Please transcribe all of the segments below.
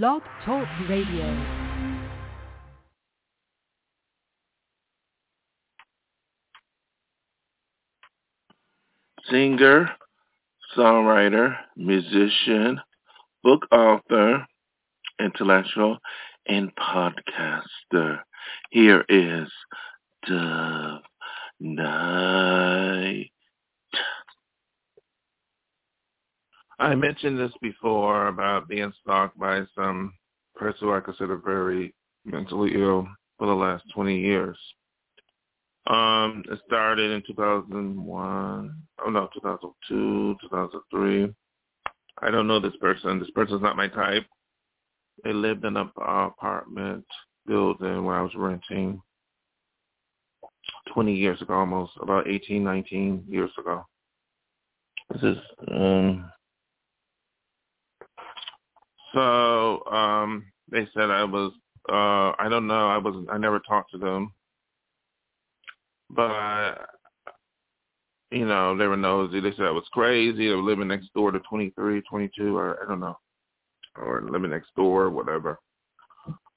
Blog Talk Radio. singer, songwriter, musician, book author, intellectual, and podcaster. Here is Dove Night. I mentioned this before about being stalked by some person who I consider very mentally ill for the last 20 years. Um, it started in 2001. Oh no, 2002, 2003. I don't know this person. This person's not my type. They lived in an apartment building where I was renting 20 years ago, almost about 18, 19 years ago. This is um. So um, they said I was. Uh, I don't know. I was. I never talked to them but you know, they were nosy. They said I was crazy. They were living next door to 23, 22, or I don't know, or living next door, whatever.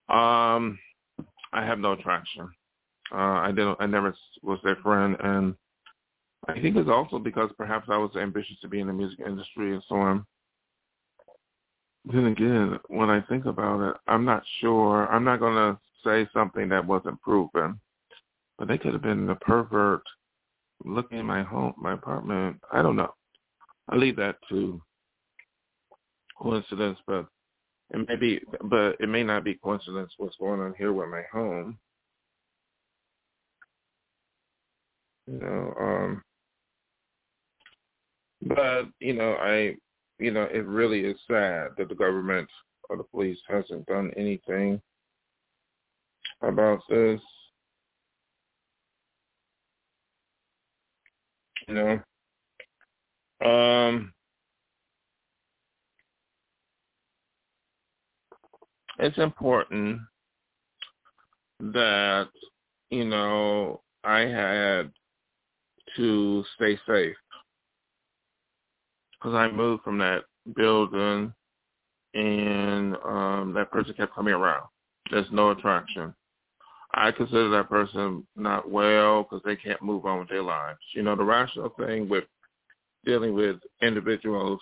Um, I have no attraction. Uh, I didn't. I never was their friend, and I think it's also because perhaps I was ambitious to be in the music industry and so on. Then again, when I think about it, I'm not sure. I'm not going to say something that wasn't proven but they could have been a pervert looking in my home, my apartment. I don't know. I leave that to coincidence, but it may be, but it may not be coincidence what's going on here with my home. You know, um, but you know, I, you know, it really is sad that the government or the police hasn't done anything about this. you know. Um, it's important that, you know, I had to stay safe because I moved from that building and um, that person kept coming around. There's no attraction. I consider that person not well because they can't move on with their lives. You know, the rational thing with dealing with individuals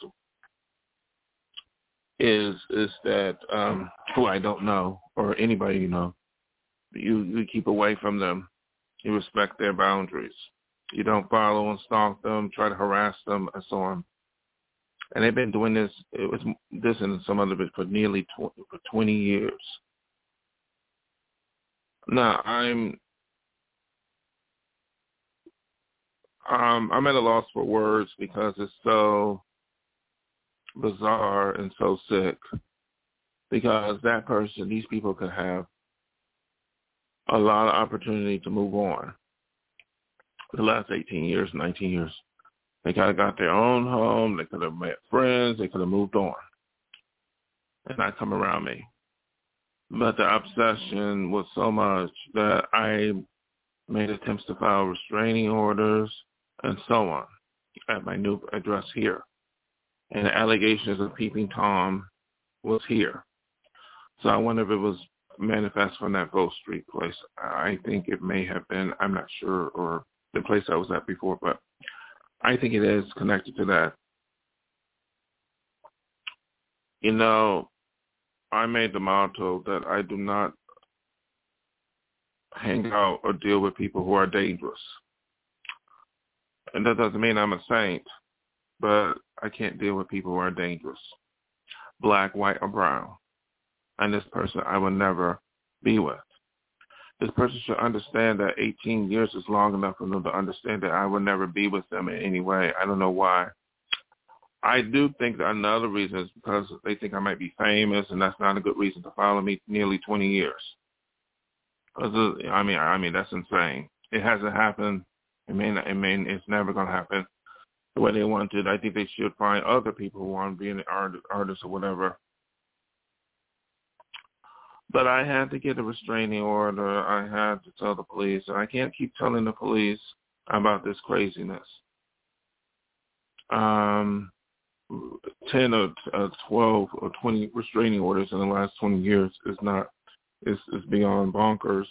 is is that um who I don't know or anybody you know, you you keep away from them. You respect their boundaries. You don't follow and stalk them, try to harass them, and so on. And they've been doing this. It was this and some other bit for nearly 20, for 20 years. Now I'm um I'm at a loss for words because it's so bizarre and so sick. Because that person, these people could have a lot of opportunity to move on. The last 18 years, 19 years, they kind of got their own home. They could have met friends. They could have moved on and not come around me but the obsession was so much that I made attempts to file restraining orders and so on at my new address here. And the allegations of peeping Tom was here. So I wonder if it was manifest from that Ghost Street place. I think it may have been, I'm not sure, or the place I was at before, but I think it is connected to that. You know, I made the motto that I do not hang out or deal with people who are dangerous. And that doesn't mean I'm a saint, but I can't deal with people who are dangerous, black, white, or brown. And this person I will never be with. This person should understand that 18 years is long enough for them to understand that I will never be with them in any way. I don't know why. I do think that another reason is because they think I might be famous, and that's not a good reason to follow me nearly 20 years. Because uh, I mean, I mean that's insane. It hasn't happened. It may not. It may. It's never going to happen the way they wanted. I think they should find other people who want to be an art, artist or whatever. But I had to get a restraining order. I had to tell the police, and I can't keep telling the police about this craziness. Um, 10 or uh, 12 or 20 restraining orders in the last 20 years is not is is beyond bonkers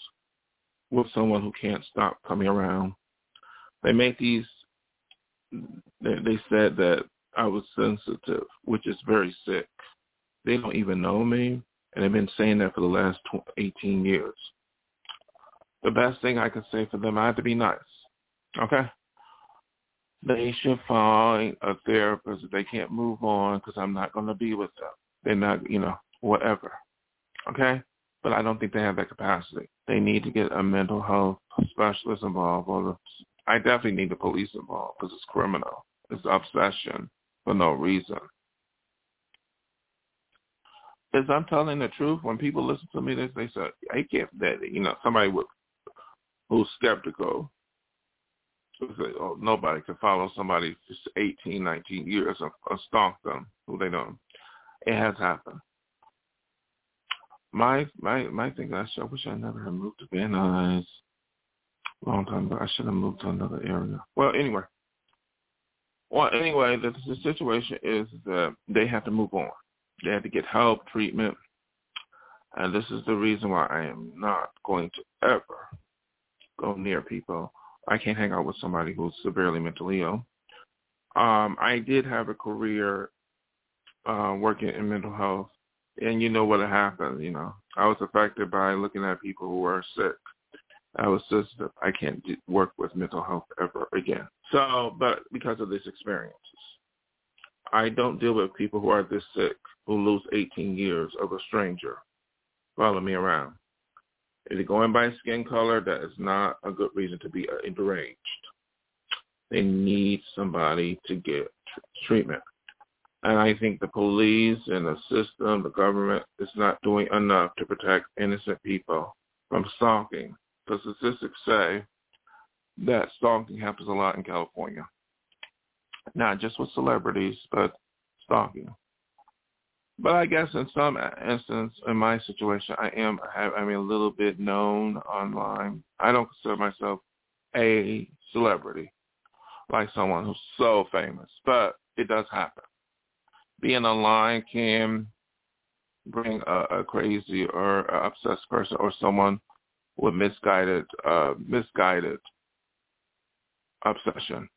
with someone who can't stop coming around. They make these. They, they said that I was sensitive, which is very sick. They don't even know me, and they've been saying that for the last 18 years. The best thing I can say for them, I have to be nice. Okay? They should find a therapist if they can't move on because I'm not going to be with them. They're not, you know, whatever. Okay? But I don't think they have that capacity. They need to get a mental health specialist involved. Or the, I definitely need the police involved because it's criminal. It's obsession for no reason. Is I'm telling the truth. When people listen to me, they, say, I can't, that, you know, somebody with, who's skeptical say, oh, nobody can follow somebody for 18, 19 years or, or stalk them who they don't. It has happened. My my my thing, I, I wish I never had moved to Van Nuys. Long time ago, I should have moved to another area. Well, anyway. Well, anyway, the, the situation is that they have to move on. They had to get help, treatment, and this is the reason why I am not going to ever go near people I can't hang out with somebody who's severely mentally ill. Um, I did have a career uh, working in mental health, and you know what happened. You know, I was affected by looking at people who were sick. I was just I can't do, work with mental health ever again. So, but because of these experiences, I don't deal with people who are this sick who lose 18 years of a stranger Follow me around. If you're going by skin color, that is not a good reason to be uh, deranged. They need somebody to get treatment. And I think the police and the system, the government is not doing enough to protect innocent people from stalking. The statistics say that stalking happens a lot in California. Not just with celebrities, but stalking. But I guess in some instance, in my situation, I am I'm a little bit known online. I don't consider myself a celebrity, like someone who's so famous, but it does happen. Being online can bring a, a crazy or a obsessed person or someone with misguided uh, misguided obsession.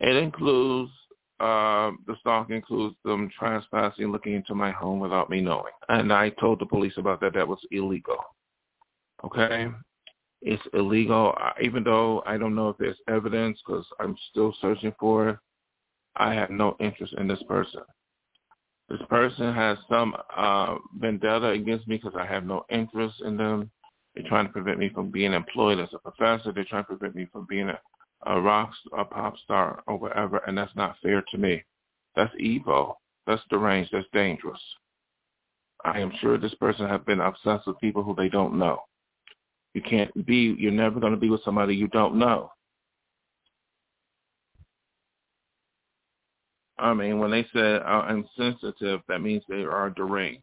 It includes um, the stalk includes them trespassing, looking into my home without me knowing. And I told the police about that. That was illegal. Okay? It's illegal, even though I don't know if there's evidence because I'm still searching for it. I have no interest in this person. This person has some uh, vendetta against me because I have no interest in them. They're trying to prevent me from being employed as a professor. They're trying to prevent me from being a a rock, a pop star, or whatever, and that's not fair to me. That's evil. That's deranged. That's dangerous. I am sure this person has been obsessed with people who they don't know. You can't be, you're never going to be with somebody you don't know. I mean, when they say I'm sensitive, that means they are deranged.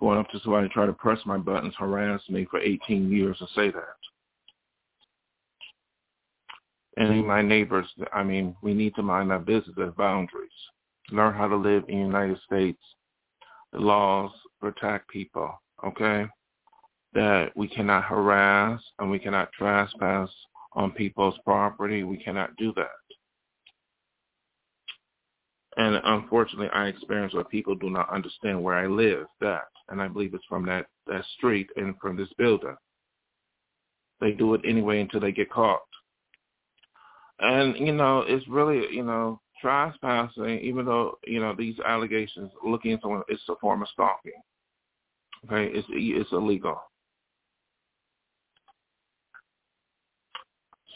Going up to somebody and try to press my buttons, harass me for 18 years to say that and my neighbors, I mean, we need to mind our business as boundaries. Learn how to live in the United States. The laws protect people, okay? That we cannot harass and we cannot trespass on people's property. We cannot do that. And unfortunately, I experience where people do not understand where I live, that. And I believe it's from that, that street and from this building. They do it anyway until they get caught. And, you know, it's really, you know, trespassing, even though, you know, these allegations looking into someone, it's a form of stalking. Okay, it's it's illegal.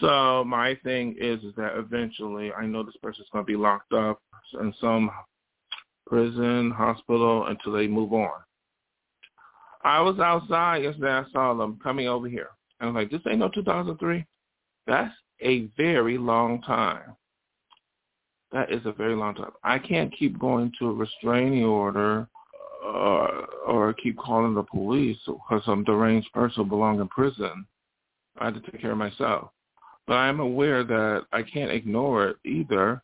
So my thing is is that eventually I know this person's going to be locked up in some prison, hospital until they move on. I was outside yesterday. I saw them coming over here. I was like, this ain't no 2003. That's a very long time. That is a very long time. I can't keep going to a restraining order uh, or keep calling the police because I'm deranged person belong in prison. I have to take care of myself. But I'm aware that I can't ignore it either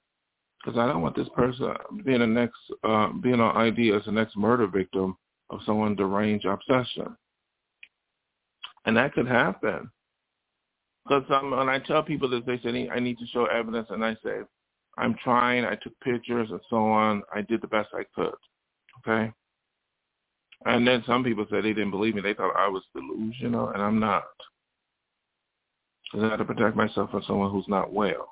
because I don't want this person being the next, uh, being on ID as the next murder victim of someone deranged obsession. And that could happen. Because when I tell people this, they say, I need to show evidence, and I say, I'm trying, I took pictures and so on. I did the best I could. Okay? And then some people said they didn't believe me. They thought I was delusional, and I'm not. I have to protect myself from someone who's not well.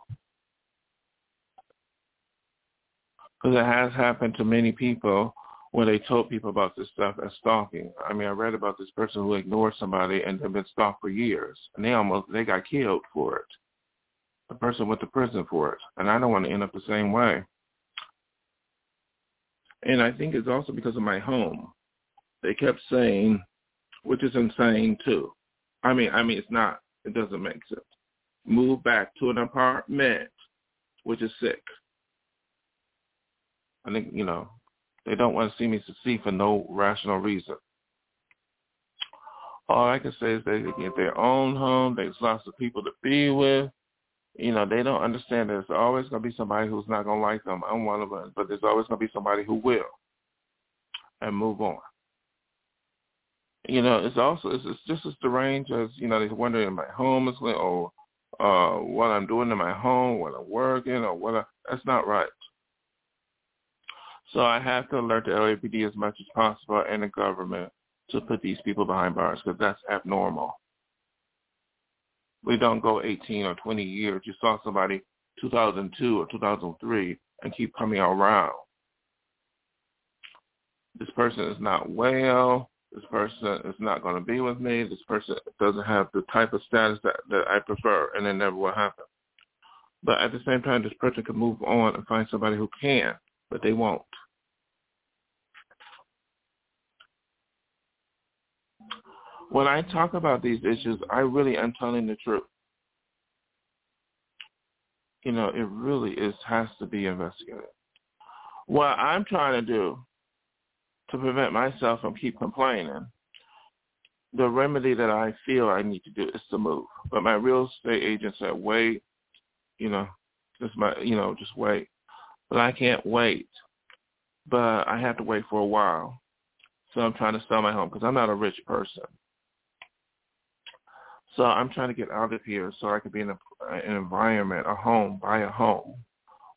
Because it has happened to many people where they told people about this stuff as stalking. I mean, I read about this person who ignored somebody and had been stalked for years, and they almost they got killed for it. The person went to prison for it, and I don't want to end up the same way. And I think it's also because of my home. They kept saying, which is insane too. I mean, I mean, it's not. It doesn't make sense. Move back to an apartment, which is sick. I think you know they don't want to see me succeed for no rational reason. All I can say is they get their own home. There's lots of people to be with. You know, they don't understand that there's always going to be somebody who's not going to like them. I'm one of them. But there's always going to be somebody who will and move on. You know, it's also, it's, it's just as deranged as, you know, they're wondering if my home is, going or uh, what I'm doing in my home, what I'm working, or what I, that's not right. So I have to alert the LAPD as much as possible and the government to put these people behind bars because that's abnormal. We don't go 18 or 20 years. You saw somebody 2002 or 2003 and keep coming around. This person is not well. This person is not going to be with me. This person doesn't have the type of status that, that I prefer, and it never will happen. But at the same time, this person can move on and find somebody who can, but they won't. when I talk about these issues, I really am telling the truth. You know, it really is has to be investigated. What I'm trying to do to prevent myself from keep complaining, the remedy that I feel I need to do is to move. But my real estate agent said, wait, you know, just my, you know, just wait. But I can't wait. But I have to wait for a while. So I'm trying to sell my home because I'm not a rich person. So I'm trying to get out of here so I can be in a, an environment, a home, buy a home,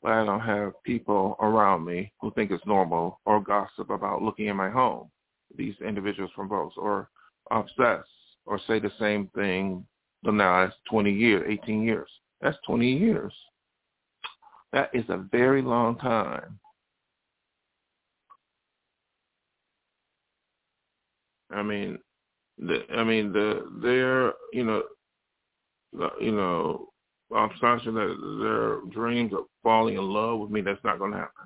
where I don't have people around me who think it's normal or gossip about looking in my home. These individuals from both or obsess or say the same thing the last 20 years, 18 years. That's 20 years. That is a very long time. I mean, the, I mean, the their you know, the, you know, obsession that their dreams of falling in love with me, that's not going to happen.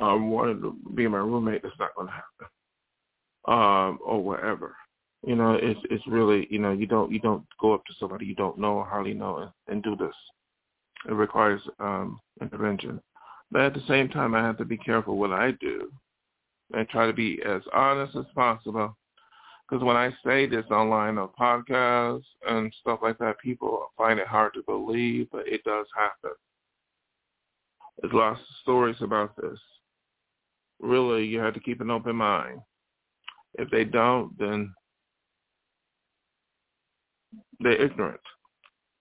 Um, wanting to be my roommate, that's not going to happen. Um, or whatever. You know, it's it's really you know you don't you don't go up to somebody you don't know or hardly know and, and do this. It requires um, intervention. But at the same time, I have to be careful what I do and try to be as honest as possible because when I say this online on podcasts and stuff like that, people find it hard to believe, but it does happen. There's lots of stories about this. Really, you have to keep an open mind. If they don't, then they're ignorant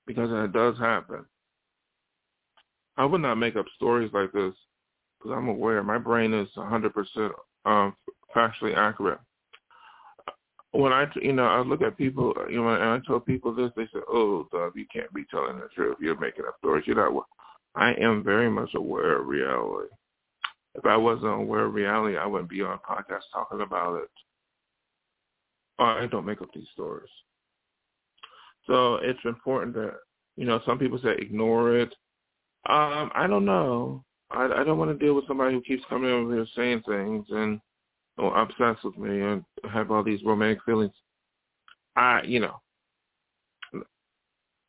because it does happen. I would not make up stories like this because I'm aware my brain is 100% um, factually accurate when I, you know, I look at people, you know, and I tell people this, they say, "Oh, Dub, you can't be telling the truth. You're making up stories. You're not." I am very much aware of reality. If I wasn't aware of reality, I wouldn't be on podcast talking about it. I don't make up these stories. So it's important that, you know, some people say ignore it. Um, I don't know. I, I don't want to deal with somebody who keeps coming over here saying things and or obsessed with me and have all these romantic feelings. I, you know,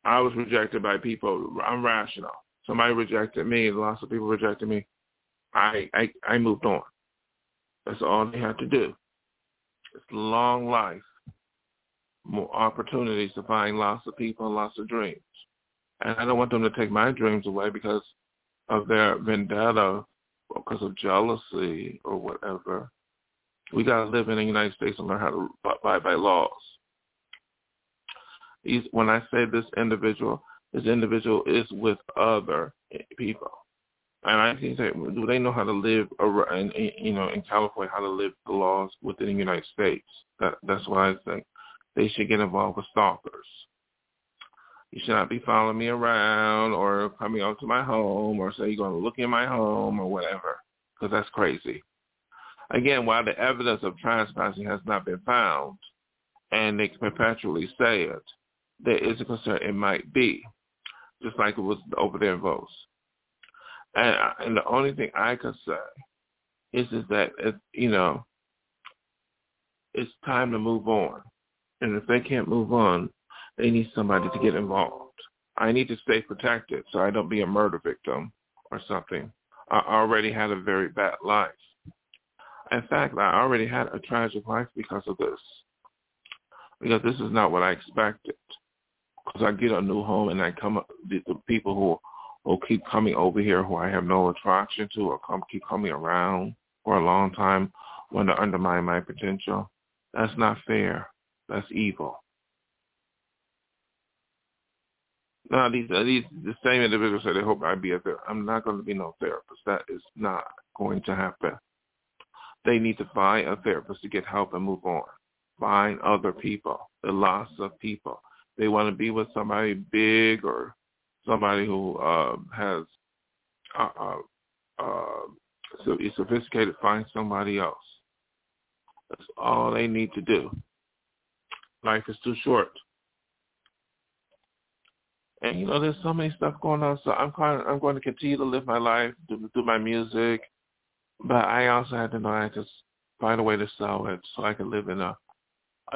I was rejected by people. I'm rational. Somebody rejected me. Lots of people rejected me. I, I, I moved on. That's all they had to do. It's long life, more opportunities to find lots of people and lots of dreams. And I don't want them to take my dreams away because of their vendetta or because of jealousy or whatever. We got to live in the United States and learn how to abide by laws. When I say this individual, this individual is with other people. And I can say, do they know how to live around, you know, in California, how to live the laws within the United States? That, that's why I think they should get involved with stalkers. You should not be following me around or coming out to my home or say you're going to look in my home or whatever, because that's crazy. Again, while the evidence of trespassing has not been found, and they perpetually say it, there is a concern it might be, just like it was over there in Vos. And, and the only thing I can say is, is that, it, you know, it's time to move on. And if they can't move on, they need somebody to get involved. I need to stay protected so I don't be a murder victim or something. I already had a very bad life. In fact, I already had a tragic life because of this. Because this is not what I expected. Because I get a new home and I come the, the people who will keep coming over here who I have no attraction to or come keep coming around for a long time want to undermine my potential. That's not fair. That's evil. Now these uh, these the same individuals say they hope I be a therapist. I'm not going to be no therapist. That is not going to happen. They need to find a therapist to get help and move on. Find other people. The lots of people. They want to be with somebody big or somebody who uh, has uh, uh, uh, so is sophisticated. Find somebody else. That's all they need to do. Life is too short. And you know, there's so many stuff going on. So I'm kind I'm going to continue to live my life, do, do my music, but I also had to know I just find a way to sell it so I can live in a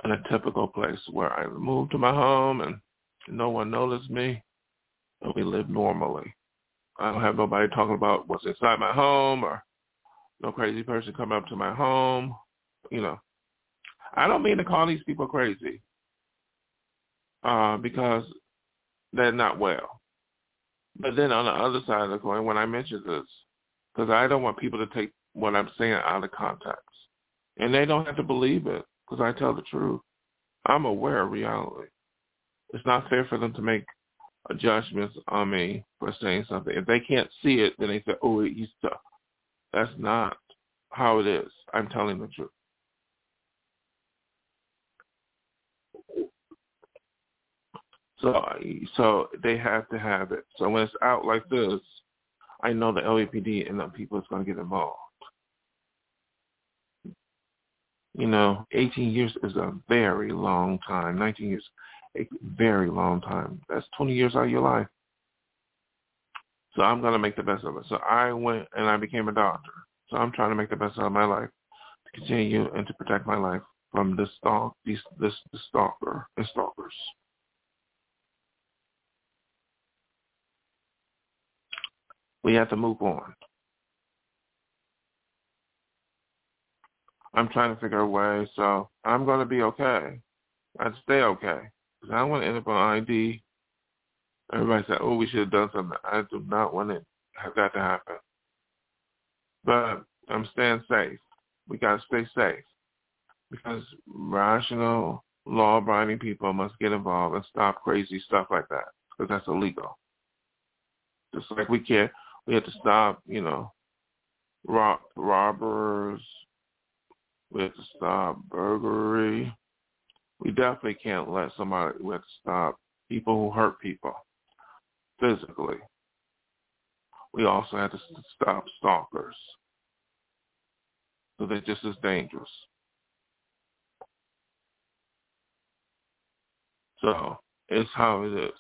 in a typical place where I move to my home and no one notices me and we live normally. I don't have nobody talking about what's inside my home or no crazy person coming up to my home. You know, I don't mean to call these people crazy uh, because they're not well. But then on the other side of the coin, when I mention this, because I don't want people to take what I'm saying out of context. And they don't have to believe it because I tell the truth. I'm aware of reality. It's not fair for them to make judgments on me for saying something. If they can't see it, then they say, oh, he's tough. That's not how it is. I'm telling the truth. So, so they have to have it. So when it's out like this, I know the LAPD and the people is going to get involved. You know, 18 years is a very long time. 19 years, a very long time. That's 20 years out of your life. So I'm going to make the best of it. So I went and I became a doctor. So I'm trying to make the best out of my life to continue and to protect my life from this stalk, these, this, this stalker and stalkers. We have to move on. I'm trying to figure a way, so I'm going to be okay. I'd stay okay. Because I don't want to end up on ID. Everybody said, oh, we should have done something. I do not want it have that to happen. But I'm staying safe. We got to stay safe. Because rational, law-abiding people must get involved and stop crazy stuff like that. Because that's illegal. Just like we can't we have to stop, you know, rob robbers. We have to stop burglary. We definitely can't let somebody. We have to stop people who hurt people physically. We also have to stop stalkers. So they're just as dangerous. So it's how it is.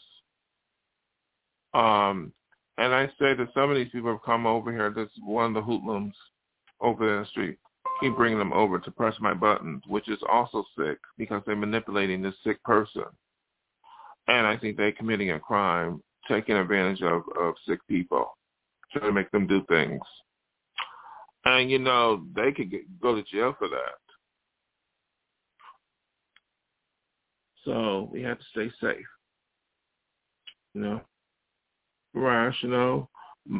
Um, and I say that some of these people have come over here. This one of the hoodlums over there in the street. Keep bringing them over to press my buttons, which is also sick because they're manipulating this sick person. And I think they're committing a crime, taking advantage of, of sick people, trying to make them do things. And, you know, they could get, go to jail for that. So we have to stay safe. You know? Rational,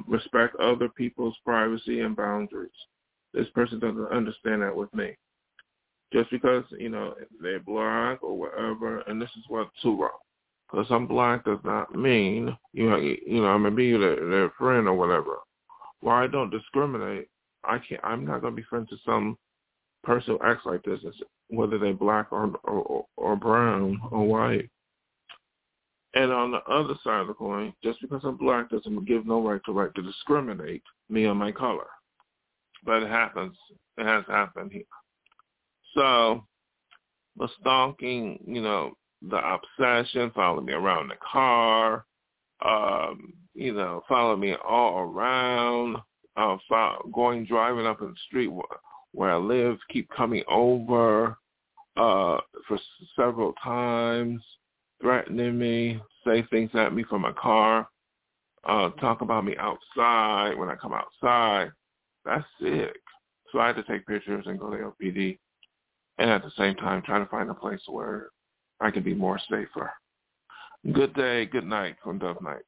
respect other people's privacy and boundaries. This person doesn't understand that with me. Just because, you know, they're black or whatever, and this is what too wrong. Because I'm black does not mean, you know, you know, I'm going to be their, their friend or whatever. Well, I don't discriminate. I can't, I'm not going to be friends with some person who acts like this, whether they're black or, or, or brown or white. And on the other side of the coin, just because I'm black doesn't give no right to right to discriminate me on my color. But it happens. It has happened here. So the stalking, you know, the obsession, following me around the car, um, you know, following me all around, uh, going driving up in the street where, where I live, keep coming over uh, for several times, threatening me, say things at me from my car, uh, talk about me outside when I come outside. That's sick. So I had to take pictures and go to LPD and at the same time try to find a place where I can be more safer. Good day, good night from Dove Night.